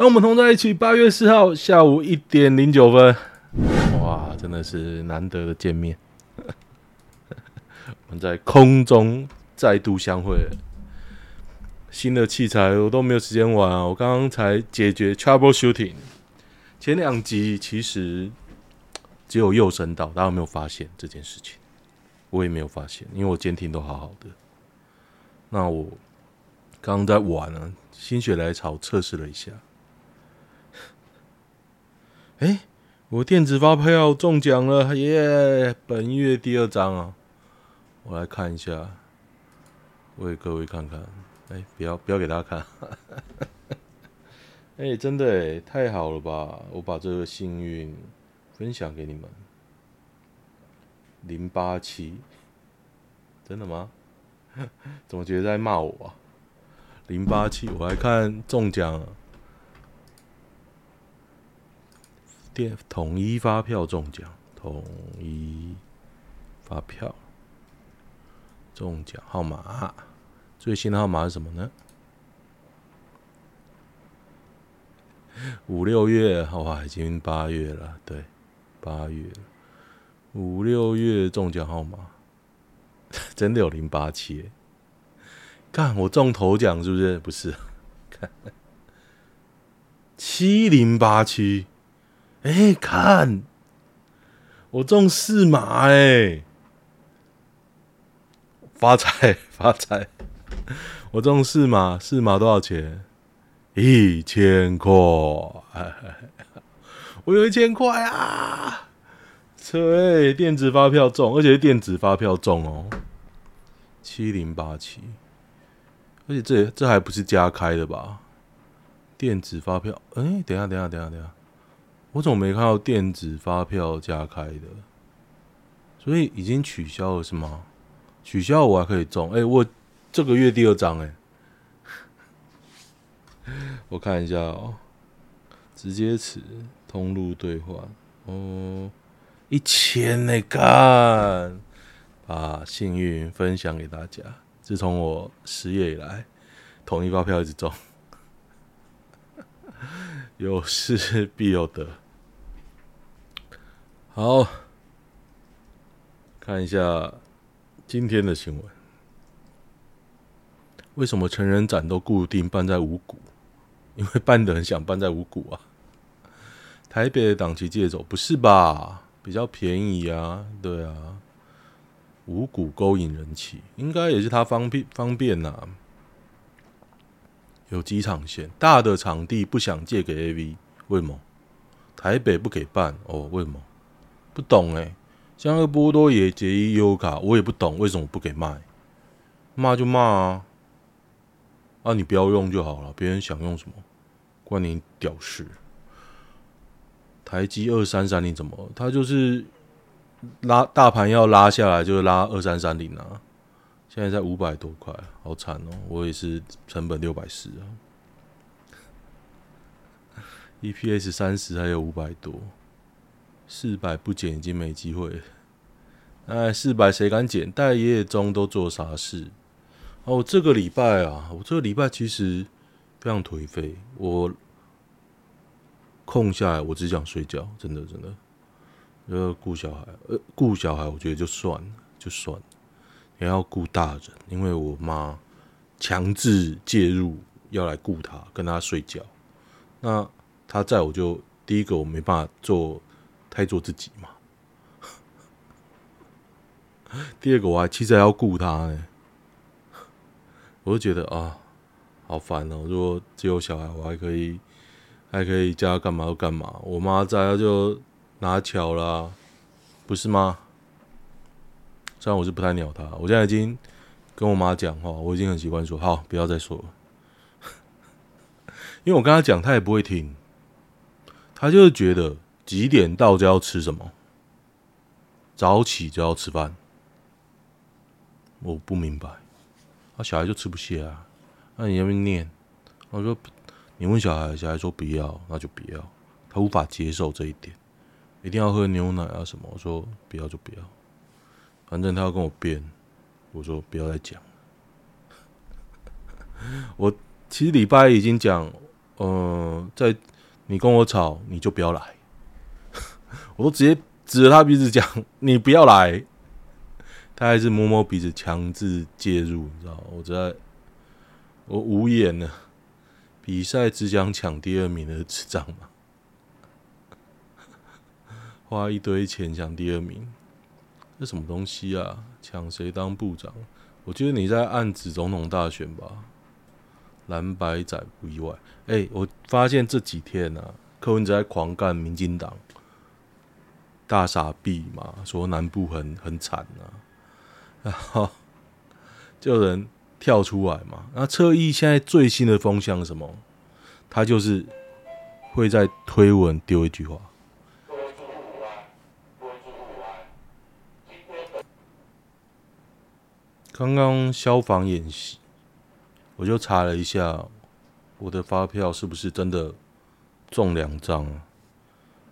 那我们同在一起，八月四号下午一点零九分，哇，真的是难得的见面。我们在空中再度相会，新的器材我都没有时间玩啊！我刚刚才解决 troubleshooting，前两集其实只有右声道，大家有没有发现这件事情？我也没有发现，因为我监听都好好的。那我刚刚在玩啊，心血来潮测试了一下。哎、我电子发票中奖了耶！本月第二张啊，我来看一下，为各位看看。哎、不要不要给大家看。哎、真的哎，太好了吧！我把这个幸运分享给你们。零八七，真的吗？怎么觉得在骂我啊？零八七，我来看中奖。统一发票中奖，统一发票中奖号码，最新的号码是什么呢？五六月，哇，已经八月了，对，八月，五六月中奖号码，真的有零八七？看我中头奖是不是？不是，看七零八七。哎、看，我中四码哎、发财发财！我中四码，四码多少钱？一千块！我有一千块啊！车电子发票中，而且是电子发票中哦，七零八七，而且这这还不是加开的吧？电子发票，哎、等下，等下，等下，等下。我怎么没看到电子发票加开的？所以已经取消了是吗？取消我还可以中？哎、我这个月第二张哎，我看一下哦、直接词通路兑换哦，一千呢，干，把幸运分享给大家。自从我失业以来，统一发票一直中。有失 必有得。好，看一下今天的新闻。为什么成人展都固定办在五股？因为办的人想办在五股啊。台北的档期借走，不是吧？比较便宜啊，对啊。五股勾引人气，应该也是他方便方便呐、啊。有机场线，大的场地不想借给 AV，为什么？台北不给办哦？为什么？不懂哎、像那波多野结衣优卡，我也不懂为什么不给卖，骂就骂啊，啊你不要用就好了，别人想用什么关你屌事。台积二三三零怎么？他就是拉大盘要拉下来，就是拉二三三零啊。现在在五百多块，好惨哦！我也是成本六百四啊，EPS 三十还有五百多，四百不减已经没机会了。哎，四百谁敢减？待业中都做啥事？哦，这个礼拜啊，我这个礼拜其实非常颓废。我空下来，我只想睡觉，真的真的。呃，顾小孩，呃，顾小孩，我觉得就算了，就算了。也要顾大人，因为我妈强制介入，要来顾他，跟他睡觉。那他在我就第一个我没办法做太做自己嘛。第二个我还其实还要顾他呢，我就觉得啊，好烦哦。如果只有小孩，我还可以还可以叫他干嘛就干嘛。我妈在，他就拿巧了，不是吗？虽然我是不太鸟他，我现在已经跟我妈讲话，我已经很习惯说好，不要再说了。因为我跟他讲，他也不会听，他就是觉得几点到就要吃什么，早起就要吃饭。我不明白，他小孩就吃不下啊，那你要不要念？我说你问小孩，小孩说不要，那就不要，他无法接受这一点，一定要喝牛奶啊什么。我说不要就不要。反正他要跟我辩，我说不要再讲。我其实礼拜已经讲，呃，在你跟我吵，你就不要来。我都直接指着他鼻子讲，你不要来。他还是摸摸鼻子，强制介入，你知道？我在，我无言了。比赛只想抢第二名的智障嘛？花一堆钱抢第二名，这什么东西啊？抢谁当部长？我觉得你在暗指总统大选吧？蓝白仔不意外。哎、我发现这几天啊，柯文哲在狂干民进党，大傻逼嘛，说南部很很惨啊。然 后就有人跳出来嘛，那侧翼现在最新的风向是什么？他就是会在推文丢一句话。刚刚消防演习，我就查了一下，我的发票是不是真的中两张？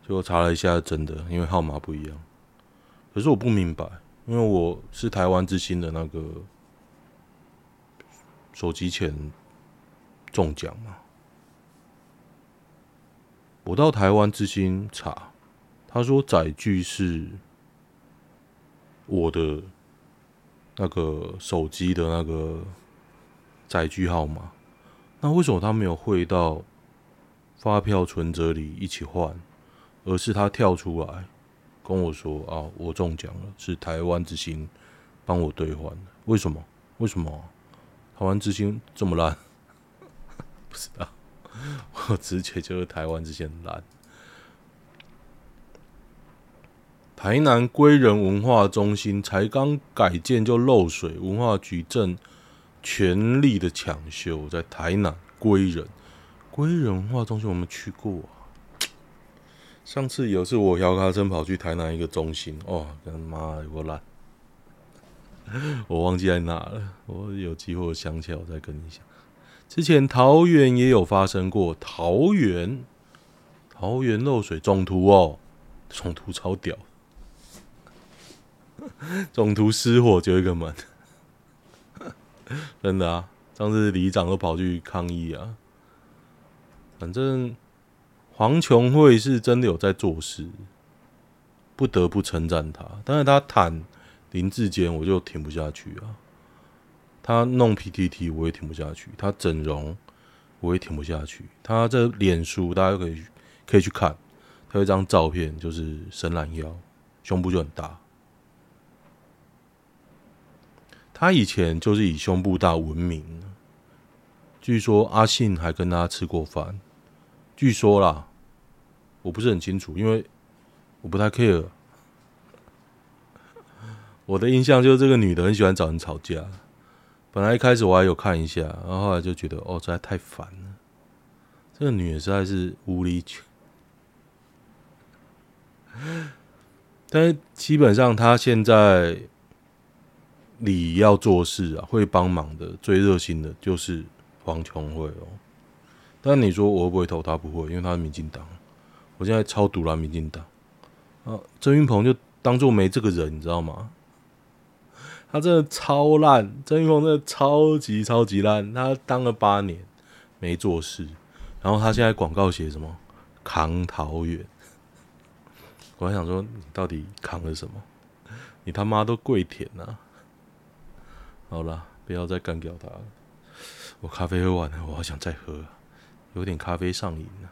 结果查了一下，真的，因为号码不一样。可是我不明白。因为我是台湾之星的那个手机前中奖嘛，我到台湾之星查，他说载具是我的那个手机的那个载具号码，那为什么他没有汇到发票存折里一起换，而是他跳出来？跟我说啊，我中奖了，是台湾之星帮我兑换的。为什么？为什么？台湾之星这么烂？不知道，我直觉就是台湾之星烂。台南归仁文化中心才刚改建就漏水，文化局正全力的抢修，在台南归仁归仁文化中心，我们去过。上次有次我姚卡车跑去台南一个中心，哦，跟妈有个烂，我忘记在哪了。我有机会想起来，我再跟你讲。之前桃园也有发生过，桃园桃园漏水总图哦，总图超屌，总图失火就一个门，真的啊！上次里长都跑去抗议啊，反正。黄琼慧是真的有在做事，不得不称赞他。但是他谈林志坚，我就听不下去啊。他弄 PTT，我也听不下去。他整容，我也听不下去。他这脸书，大家可以可以去看，他有一张照片，就是伸懒腰，胸部就很大。他以前就是以胸部大闻名，据说阿信还跟他吃过饭。据说啦，我不是很清楚，因为我不太 care。我的印象就是这个女的很喜欢找人吵架。本来一开始我还有看一下，然后后来就觉得哦，实在太烦了。这个女的实在是无理取。但是基本上她现在里要做事啊，会帮忙的最热心的就是黄琼慧哦。但你说我会不会投他？不会，因为他是民进党。我现在超赌烂民进党啊！郑云鹏就当做没这个人，你知道吗？他真的超烂，郑云鹏真的超级超级烂。他当了八年没做事，然后他现在广告写什么扛桃园？我还想说，你到底扛了什么？你他妈都跪舔啊！好了，不要再干掉他了。我咖啡喝完了，我好想再喝。有点咖啡上瘾了。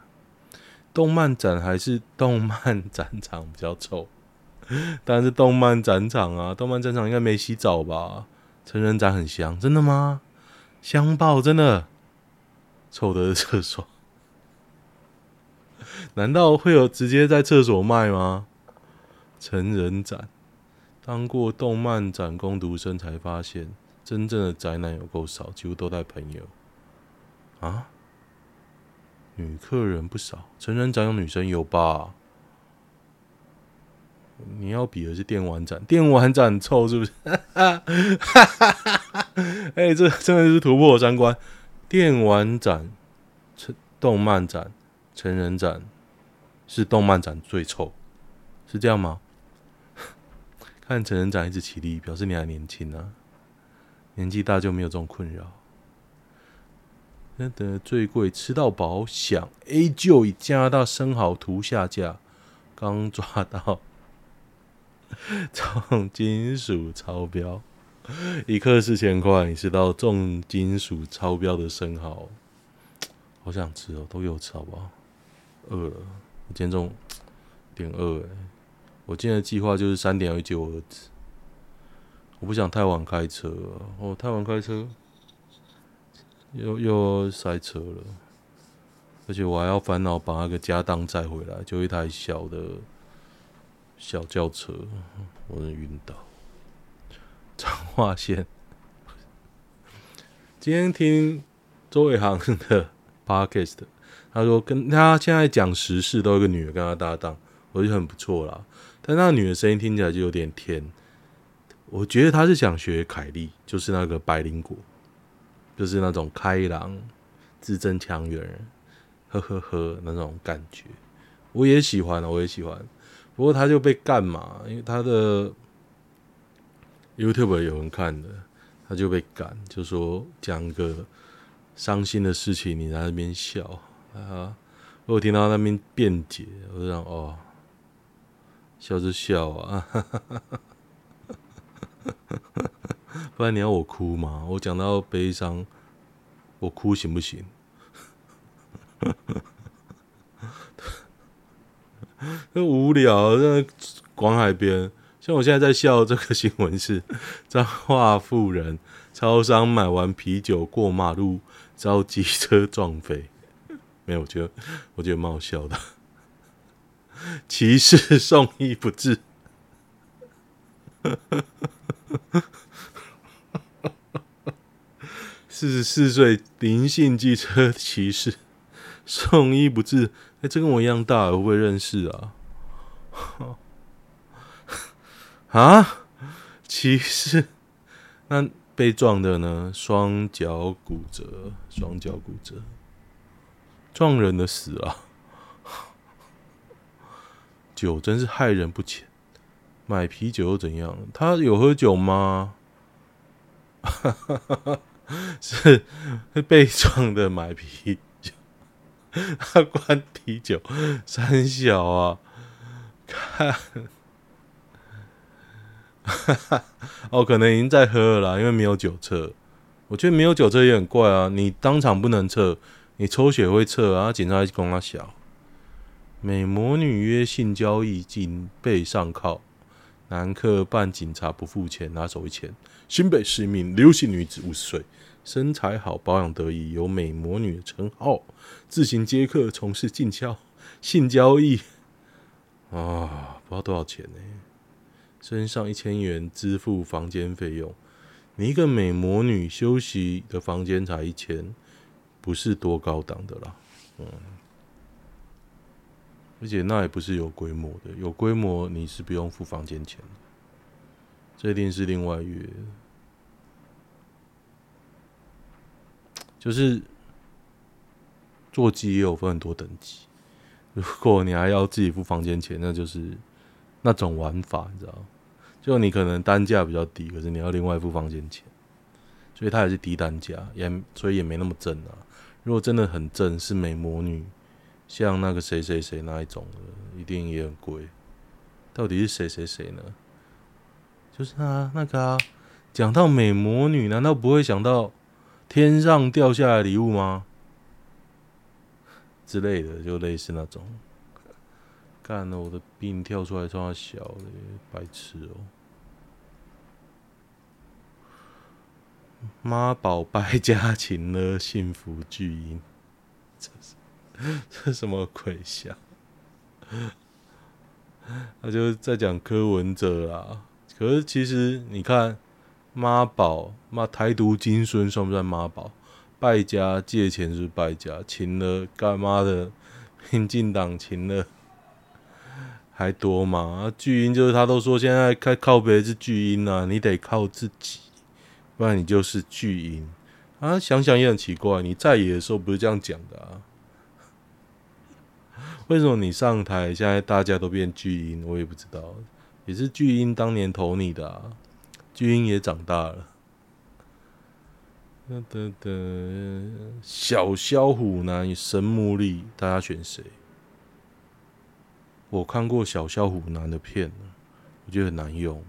动漫展还是动漫展场比较臭，但是动漫展场啊，动漫展场应该没洗澡吧？成人展很香，真的吗？香爆，真的。臭的厕所，难道会有直接在厕所卖吗？成人展，当过动漫展工读生才发现，真正的宅男有够少，几乎都带朋友啊。女客人不少，成人展有女生有吧？你要比的是电玩展，电玩展很臭是不是？哎、欸，这真的是突破三观。电玩展、成动漫展、成人展是动漫展最臭，是这样吗？看成人展一直起立，表示你还年轻啊，年纪大就没有这种困扰。真的最贵，吃到饱，想 A 就以加拿大生蚝图下架，刚抓到 重金属超标，一克四千块，你吃到重金属超标的生蚝，好想吃哦，都给我吃好不好？饿了，我今天中午点饿哎，我今天的计划就是三点要去接我儿子，我不想太晚开车哦，太晚开车。又又塞车了，而且我还要烦恼把那个家当载回来，就一台小的小轿车，我能晕倒。彰化县，今天听周伟航的 podcast，他说跟他现在讲时事都有个女的跟他搭档，我觉得很不错啦。但那个女的声音听起来就有点甜，我觉得他是想学凯莉，就是那个白灵果。就是那种开朗、字正腔圆，呵呵呵那种感觉，我也喜欢，我也喜欢。不过他就被干嘛？因为他的 YouTube 有人看的，他就被干，就说讲个伤心的事情，你在那边笑啊！我听到那边辩解，我就想哦，笑就笑啊。哈哈哈哈 不然你要我哭吗？我讲到悲伤，我哭行不行？很 无聊，在广海边，像我现在在笑这个新闻是：彰化富人超商买完啤酒过马路遭机车撞飞，没有，我觉得我觉得蛮好笑的。骑士送医不治。四十四岁林姓机车骑士送医不治，哎、欸，这跟我一样大，会不会认识啊？啊，骑士，那被撞的呢？双脚骨折，双脚骨折，撞人的死啊！酒真是害人不浅，买啤酒又怎样？他有喝酒吗？是被撞的买啤酒，他关啤酒三小啊，看，哦，可能已经在喝了啦，因为没有酒测。我觉得没有酒测也很怪啊，你当场不能测，你抽血会测啊，警察一直跟他小。美魔女约性交易，竟被上铐。男客扮警察不付钱，拿走一千。新北市一名刘姓女子，五十岁，身材好，保养得宜，有美魔女的称号，自行接客，从事性交性交易。啊，不知道多少钱呢？身上一千元支付房间费用。你一个美魔女休息的房间才一千，不是多高档的啦。嗯。而且那也不是有规模的，有规模你是不用付房间钱的，这一定是另外约。就是坐机也有分很多等级，如果你还要自己付房间钱，那就是那种玩法，你知道？就你可能单价比较低，可是你要另外付房间钱，所以它也是低单价，也所以也没那么正啊。如果真的很正，是美魔女。像那个谁谁谁那一种的，一定也很贵。到底是谁谁谁呢？就是啊，那个啊，讲到美魔女，难道不会想到天上掉下来礼物吗？之类的，就类似那种。干了，我的病跳出来，超小的，白痴哦、妈宝败家情勒，幸福巨婴，这什么鬼笑？他就在讲柯文哲啊。可是其实你看，妈宝妈台独金孙算不算妈宝？败家借钱是败家，情勒干妈的，民进党情勒还多吗？巨婴就是他都说现在开靠别是巨婴啊，你得靠自己，不然你就是巨婴啊。想想也很奇怪，你在野的时候不是这样讲的啊？为什么你上台，现在大家都变巨婴？我也不知道，也是巨婴当年投你的啊，巨婴也长大了。哒哒哒，小肖虎男神木力，大家选谁？我看过小肖虎男的片，我觉得很难用。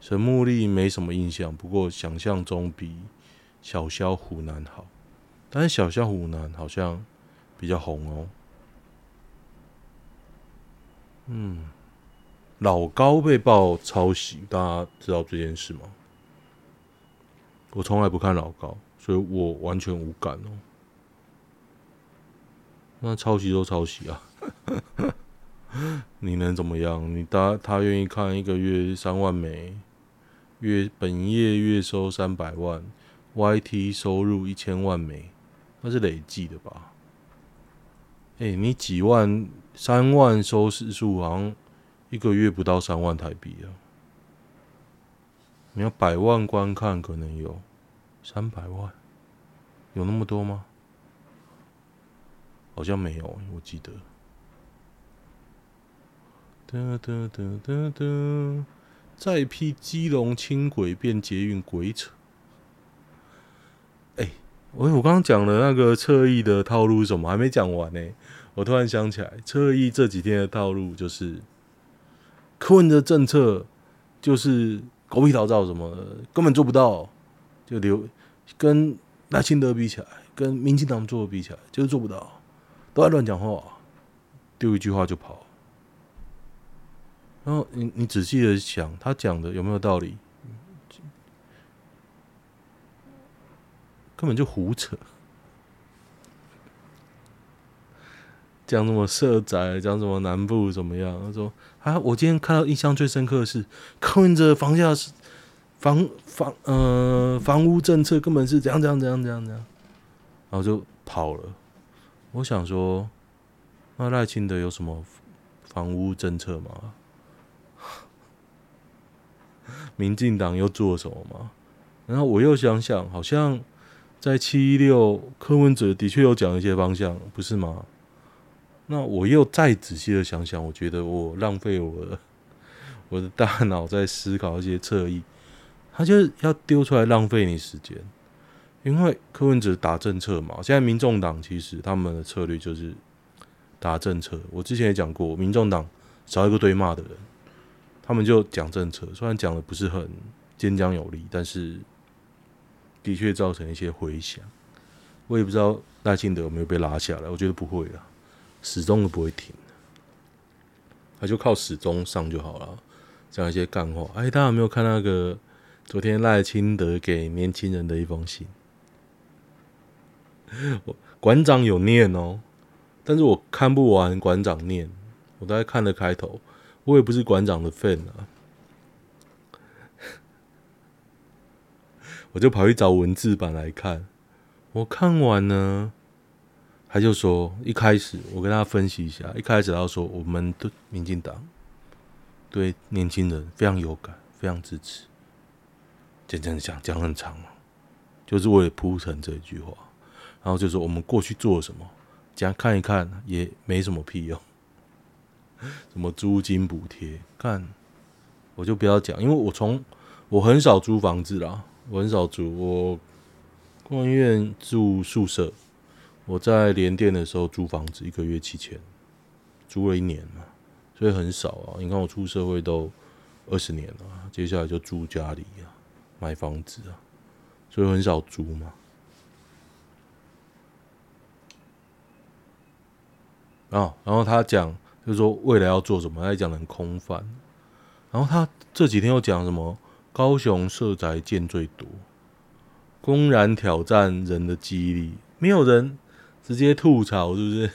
神木力没什么印象，不过想象中比小肖虎男好。但是小肖虎男好像比较红哦。嗯，老高被曝抄袭，大家知道这件事吗？我从来不看老高。所以我完全无感哦。那抄袭都抄袭啊，你能怎么样？你他他愿意看一个月三万美，月本业月收三百万，YT 收入一千万美，那是累计的吧？哎、你几万三万收视数，好像一个月不到三万台币啊。你要百万观看，可能有。三百万，有那么多吗？好像没有，我记得。哒哒哒哒哒，再批基隆轻轨变捷运鬼扯！哎，我刚刚讲的那个侧翼的套路是什么？还没讲完呢。我突然想起来，侧翼这几天的套路就是，柯文的政策就是狗屁倒灶什么的，根本做不到。就留跟赖清德比起来，跟民进党做的比起来，就是做不到，都在乱讲话，丢一句话就跑。然后你你仔细的想，他讲的有没有道理？根本就胡扯。讲什么社宅，讲什么南部怎么样？他说啊，我今天看到印象最深刻的是柯文哲房价是。房房呃房屋政策根本是怎样怎样怎样怎样怎样，然后就跑了。我想说，那赖清德有什么房屋政策吗？民进党又做什么吗？然后我又想想，好像在七一六柯文哲的确有讲一些方向，不是吗？那我又再仔细的想想，我觉得我浪费我的 我的大脑在思考一些侧翼。他就是要丢出来浪费你时间，因为柯文哲打政策嘛。现在民众党其实他们的策略就是打政策。我之前也讲过，民众党少一个对骂的人，他们就讲政策，虽然讲的不是很坚强有力，但是的确造成一些回响。我也不知道赖清德有没有被拉下来，我觉得不会啦，始终都不会停，他就靠始终上就好了，讲一些干话。哎，大家有没有看那个？昨天赖清德给年轻人的一封信，我馆长有念哦，但是我看不完馆长念，我大概看了开头，我也不是馆长的份啊，我就跑去找文字版来看，我看完呢，他就说一开始我跟他分析一下，一开始他说我们的民进党对年轻人非常有感，非常支持。讲讲讲讲很长嘛，就是为了铺成这一句话，然后就说我们过去做了什么，讲看一看也没什么屁用，什么租金补贴，看我就不要讲，因为我从我很少租房子啦，我很少租，我工院住宿舍，我在联电的时候租房子一个月七千，租了一年嘛，所以很少啊。你看我出社会都二十年了，接下来就住家里啊。买房子啊，所以很少租嘛。啊，然后他讲，就是说未来要做什么，他讲的很空泛。然后他这几天又讲什么？高雄社宅建最多，公然挑战人的记忆力，没有人直接吐槽，是不是？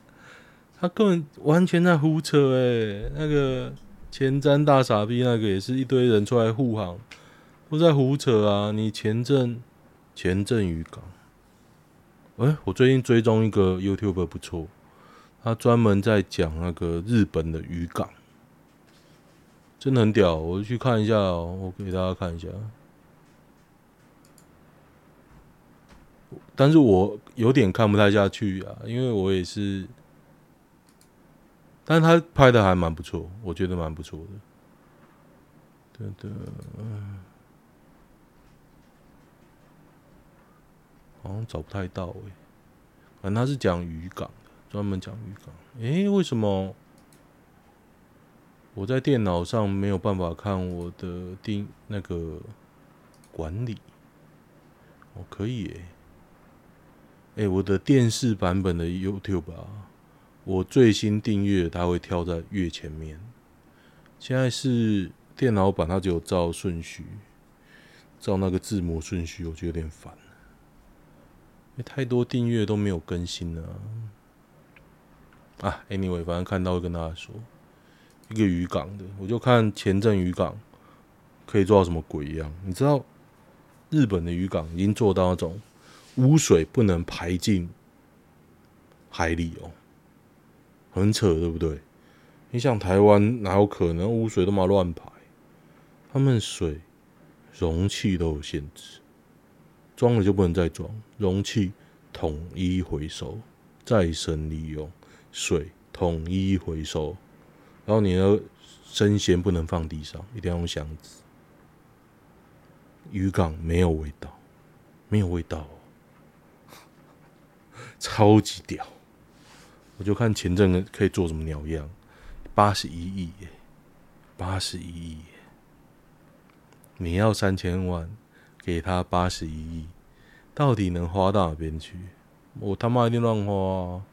他根本完全在胡扯诶、那个前瞻大傻逼，那个也是一堆人出来护航。都在胡扯啊！你前镇前镇渔港，哎、我最近追踪一个 YouTube 不错，他专门在讲那个日本的渔港，真的很屌，我去看一下哦、我给大家看一下。但是我有点看不太下去啊，因为我也是，但是他拍的还蛮不错，我觉得蛮不错的。对对，嗯。好像找不太到诶、反正他是讲渔港的，专门讲渔港。诶、为什么我在电脑上没有办法看我的订那个管理？我、可以诶、诶、我的电视版本的 YouTube 啊，我最新订阅它会跳在月前面。现在是电脑版，它只有照顺序，照那个字母顺序，我觉得有点烦。太多订阅都没有更新了，啊！Anyway，反正看到会跟大家说，一个渔港的，我就看前镇渔港可以做到什么鬼样。你知道日本的渔港已经做到那种污水不能排进海里哦，很扯，对不对？你想台湾哪有可能污水都嘛乱排？他们水容器都有限制。装了就不能再装，容器统一回收，再生利用，水统一回收，然后你的生鲜不能放地上，一定要用箱子。渔港没有味道，没有味道哦，超级屌！我就看前阵可以做什么鸟样，八十一亿耶，八十一亿耶，你要三千万。给他八十一亿，到底能花到哪边去？我他妈一定乱花啊！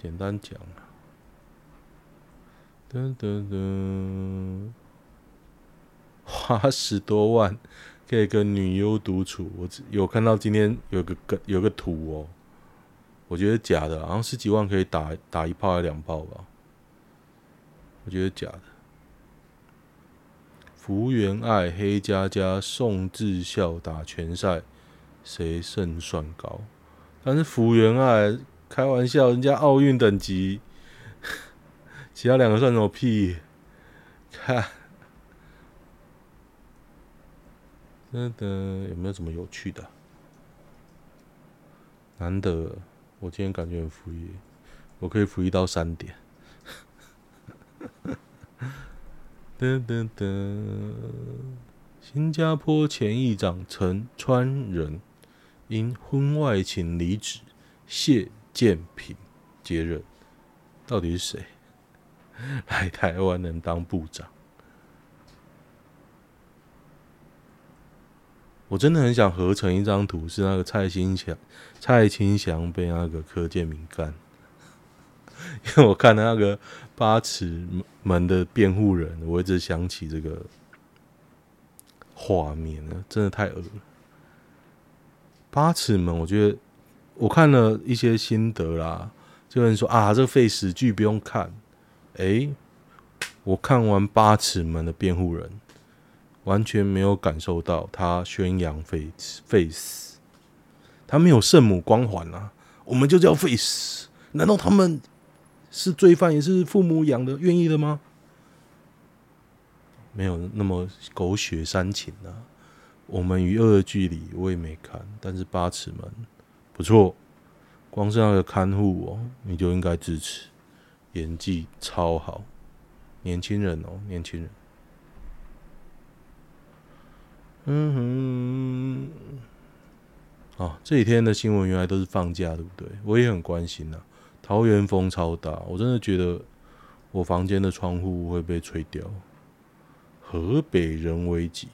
简单讲啊，噔噔噔，花十多万可以跟女优独处。我有看到今天有个个有个图哦，我觉得假的，好像十几万可以打打一炮还两炮吧？我觉得假的。福原爱、黑佳佳、宋智孝打拳赛，谁胜算高？但是福原爱开玩笑，人家奥运等级，其他两个算什么屁？看，真的有没有什么有趣的？难得我今天感觉很福利，我可以福利到三点。噔噔噔！新加坡前议长陈川仁因婚外情离职，谢建平接任。到底是谁 来台湾能当部长？我真的很想合成一张图，是那个蔡清祥、蔡清祥被那个柯建铭干。因为我看到那个八尺门的辩护人，我一直想起这个画面呢，真的太恶了。八尺门，我觉得我看了一些心得啦，就有人说啊，这个废死剧不用看。诶，我看完八尺门的辩护人，完全没有感受到他宣扬 face face，，他没有圣母光环啊，我们就叫 face，，难道他们？是罪犯也是父母养的，愿意的吗？没有那么狗血煽情啊。我们与恶的距离我也没看，但是八尺门不错，光是那个看护哦，你就应该支持，演技超好，年轻人哦，年轻人。嗯哼，啊，这几天的新闻原来都是放假，对不对？我也很关心呐。桃园风超大，我真的觉得我房间的窗户会被吹掉。河北人危急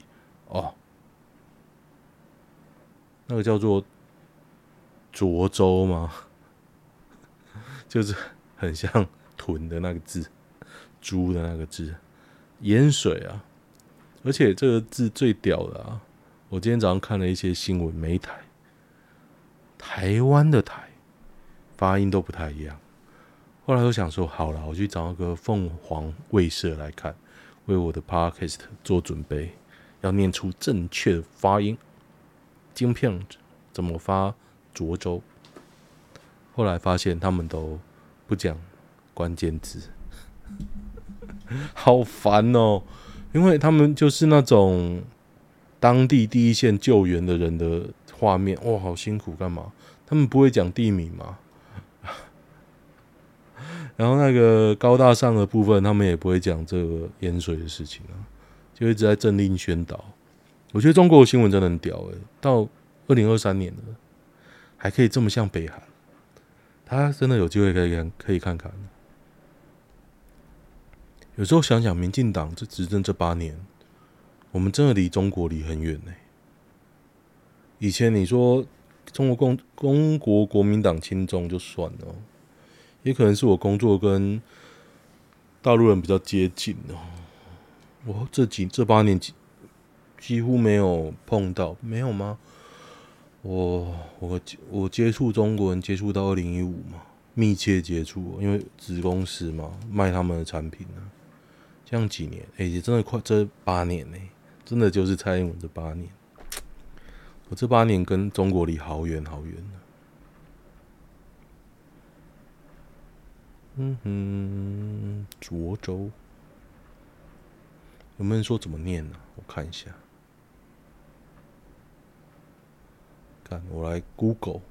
哦，那个叫做涿州吗？就是很像豚的那个字，猪的那个字，盐水啊！而且这个字最屌的啊！我今天早上看了一些新闻，每台台湾的台。发音都不太一样，后来我想说，好了，我去找那个凤凰卫视来看，为我的 podcast 做准备，要念出正确的发音。晶片怎么发？涿州。后来发现他们都不讲关键字，好烦哦！因为他们就是那种当地第一线救援的人的画面，哇，好辛苦，干嘛？他们不会讲地名吗？然后那个高大上的部分，他们也不会讲这个淹水的事情啊，就一直在政令宣导。我觉得中国的新闻真的很屌诶、到二零二三年了，还可以这么像北韩，他真的有机会可以看，可以看看。有时候想想，民进党这执政这八年，我们真的离中国离很远呢。以前你说中国共中国国民党亲中就算了，也可能是我工作跟大陆人比较接近哦。我这几这八年几几乎没有碰到，没有吗？我我我接触中国人接触到二零一五嘛，密切接触，因为子公司嘛，卖他们的产品呢。这样几年，哎、欸，也真的快这八年呢，真的就是蔡英文这八年。我这八年跟中国离好远好远。嗯哼，涿州有没有人说怎么念呢、我看一下，看我来 Google，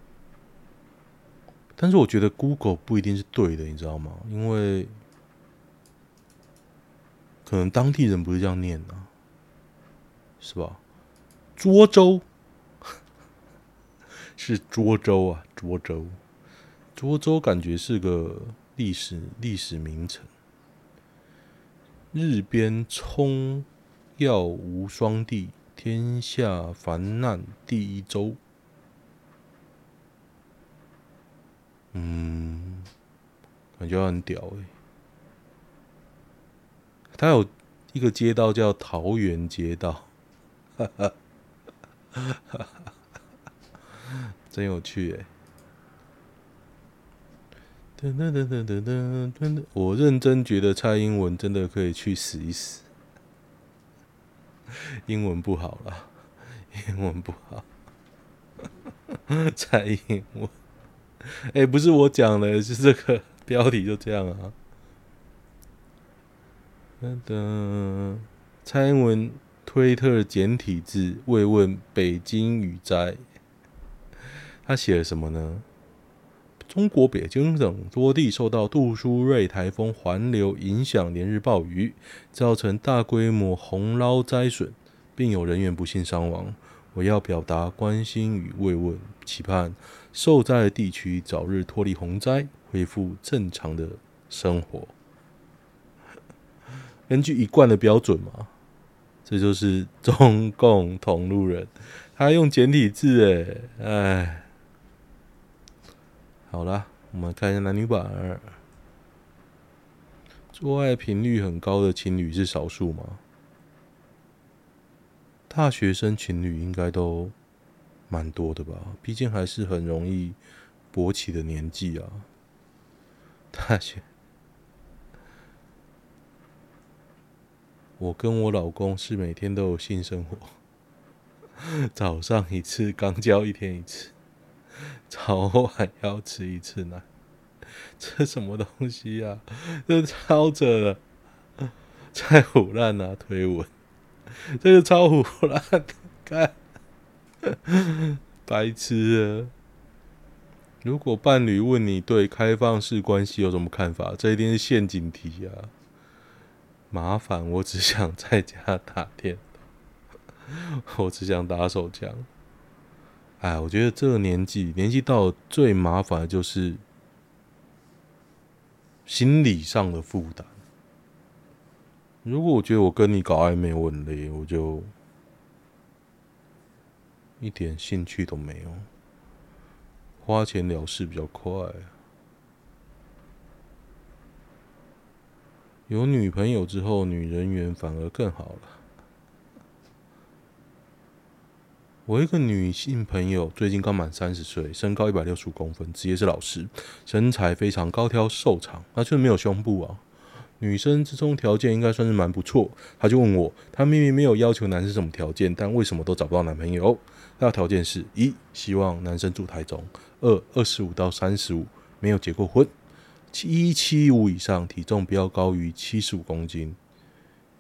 但是我觉得 Google 不一定是对的，你知道吗？因为可能当地人不是这样念的、啊，是吧？涿州 是涿州啊，涿州，涿州感觉是个历史历史名城。日边冲耀无双地，天下繁难第一州。嗯，感觉很屌诶。它有一个街道叫桃园街道，哈哈，真有趣诶。噔噔噔噔噔噔噔！我认真觉得蔡英文真的可以去死一死。英文不好了，英文不好。蔡英文，哎，不是我讲的，是这个标题就这样啊。噔噔，蔡英文推特简体字慰问北京雨灾，他写了什么呢？中国北京等多地受到杜苏芮台风环流影响，连日暴雨造成大规模洪涝灾损，并有人员不幸伤亡。我要表达关心与慰问，期盼受灾地区早日脱离洪灾，恢复正常的生活。根据一贯的标准嘛，这就是中共同路人，他用简体字，哎，哎，好了，我们看一下男女版。做爱频率很高的情侣是少数吗？大学生情侣应该都蛮多的吧？毕竟还是很容易勃起的年纪啊，大学。我跟我老公是每天都有性生活，早上一次，肛交一天一次，早晚要吃一次奶，这什么东西呀、啊？这超扯的，太唬烂了，推文，这个超唬烂，看，白痴啊！如果伴侣问你对开放式关系有什么看法，这一定是陷阱题啊！麻烦，我只想在家打电动，我只想打手枪。哎，我觉得这个年纪，年纪到了最麻烦的就是心理上的负担。如果我觉得我跟你搞暧昧我很累，我就一点兴趣都没有，花钱了事比较快。有女朋友之后，女人缘反而更好了。我一个女性朋友最近刚满三十岁，身高一百六十五公分，职业是老师，身材非常高挑瘦长，她却没有胸部啊。女生之中条件应该算是蛮不错。她就问我，她明明没有要求男生什么条件，但为什么都找不到男朋友？她的条件是：一，希望男生住台中；二，二十五到三十五，没有结过婚。一七五以上，体重不要高于七十五公斤。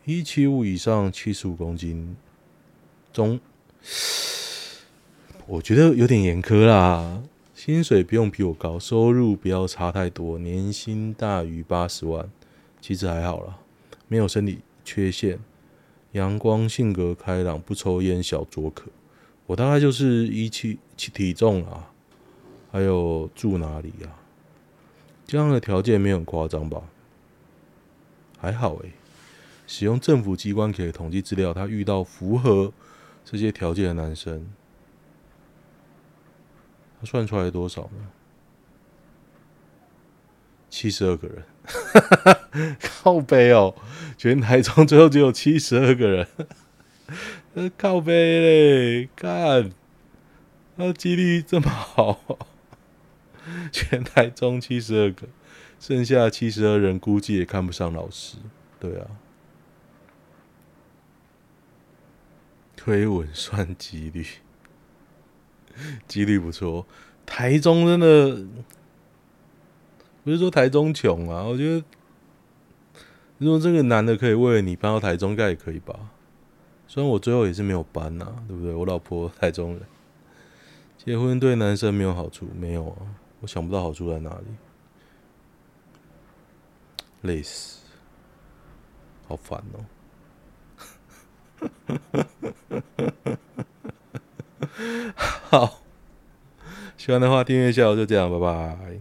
一七五以上，七十五公斤中，我觉得有点严苛啦。薪水不用比我高，收入不要差太多，年薪大于八十万，其实还好啦。没有生理缺陷，阳光，性格开朗，不抽烟，小酌可。我大概就是一七七体重啊，还有住哪里啊，这样的条件没有很夸张吧？还好诶、使用政府机关给的统计资料，他遇到符合这些条件的男生，他算出来多少呢？七十二个人，靠背哦！全台中最后只有七十二个人，靠背嘞！干，那几率这么好，全台中七十二个，剩下七十二人估计也看不上老师。对啊，推文算几率，几率不错。台中真的。不是说台中穷啊，我觉得如果这个男的可以为了你搬到台中，应该也可以吧。虽然我最后也是没有搬呐，对不对？我老婆台中人，结婚对男生没有好处，没有啊，我想不到好处在哪里。累死，好烦哦。好，喜欢的话订阅一下，我就这样，拜拜。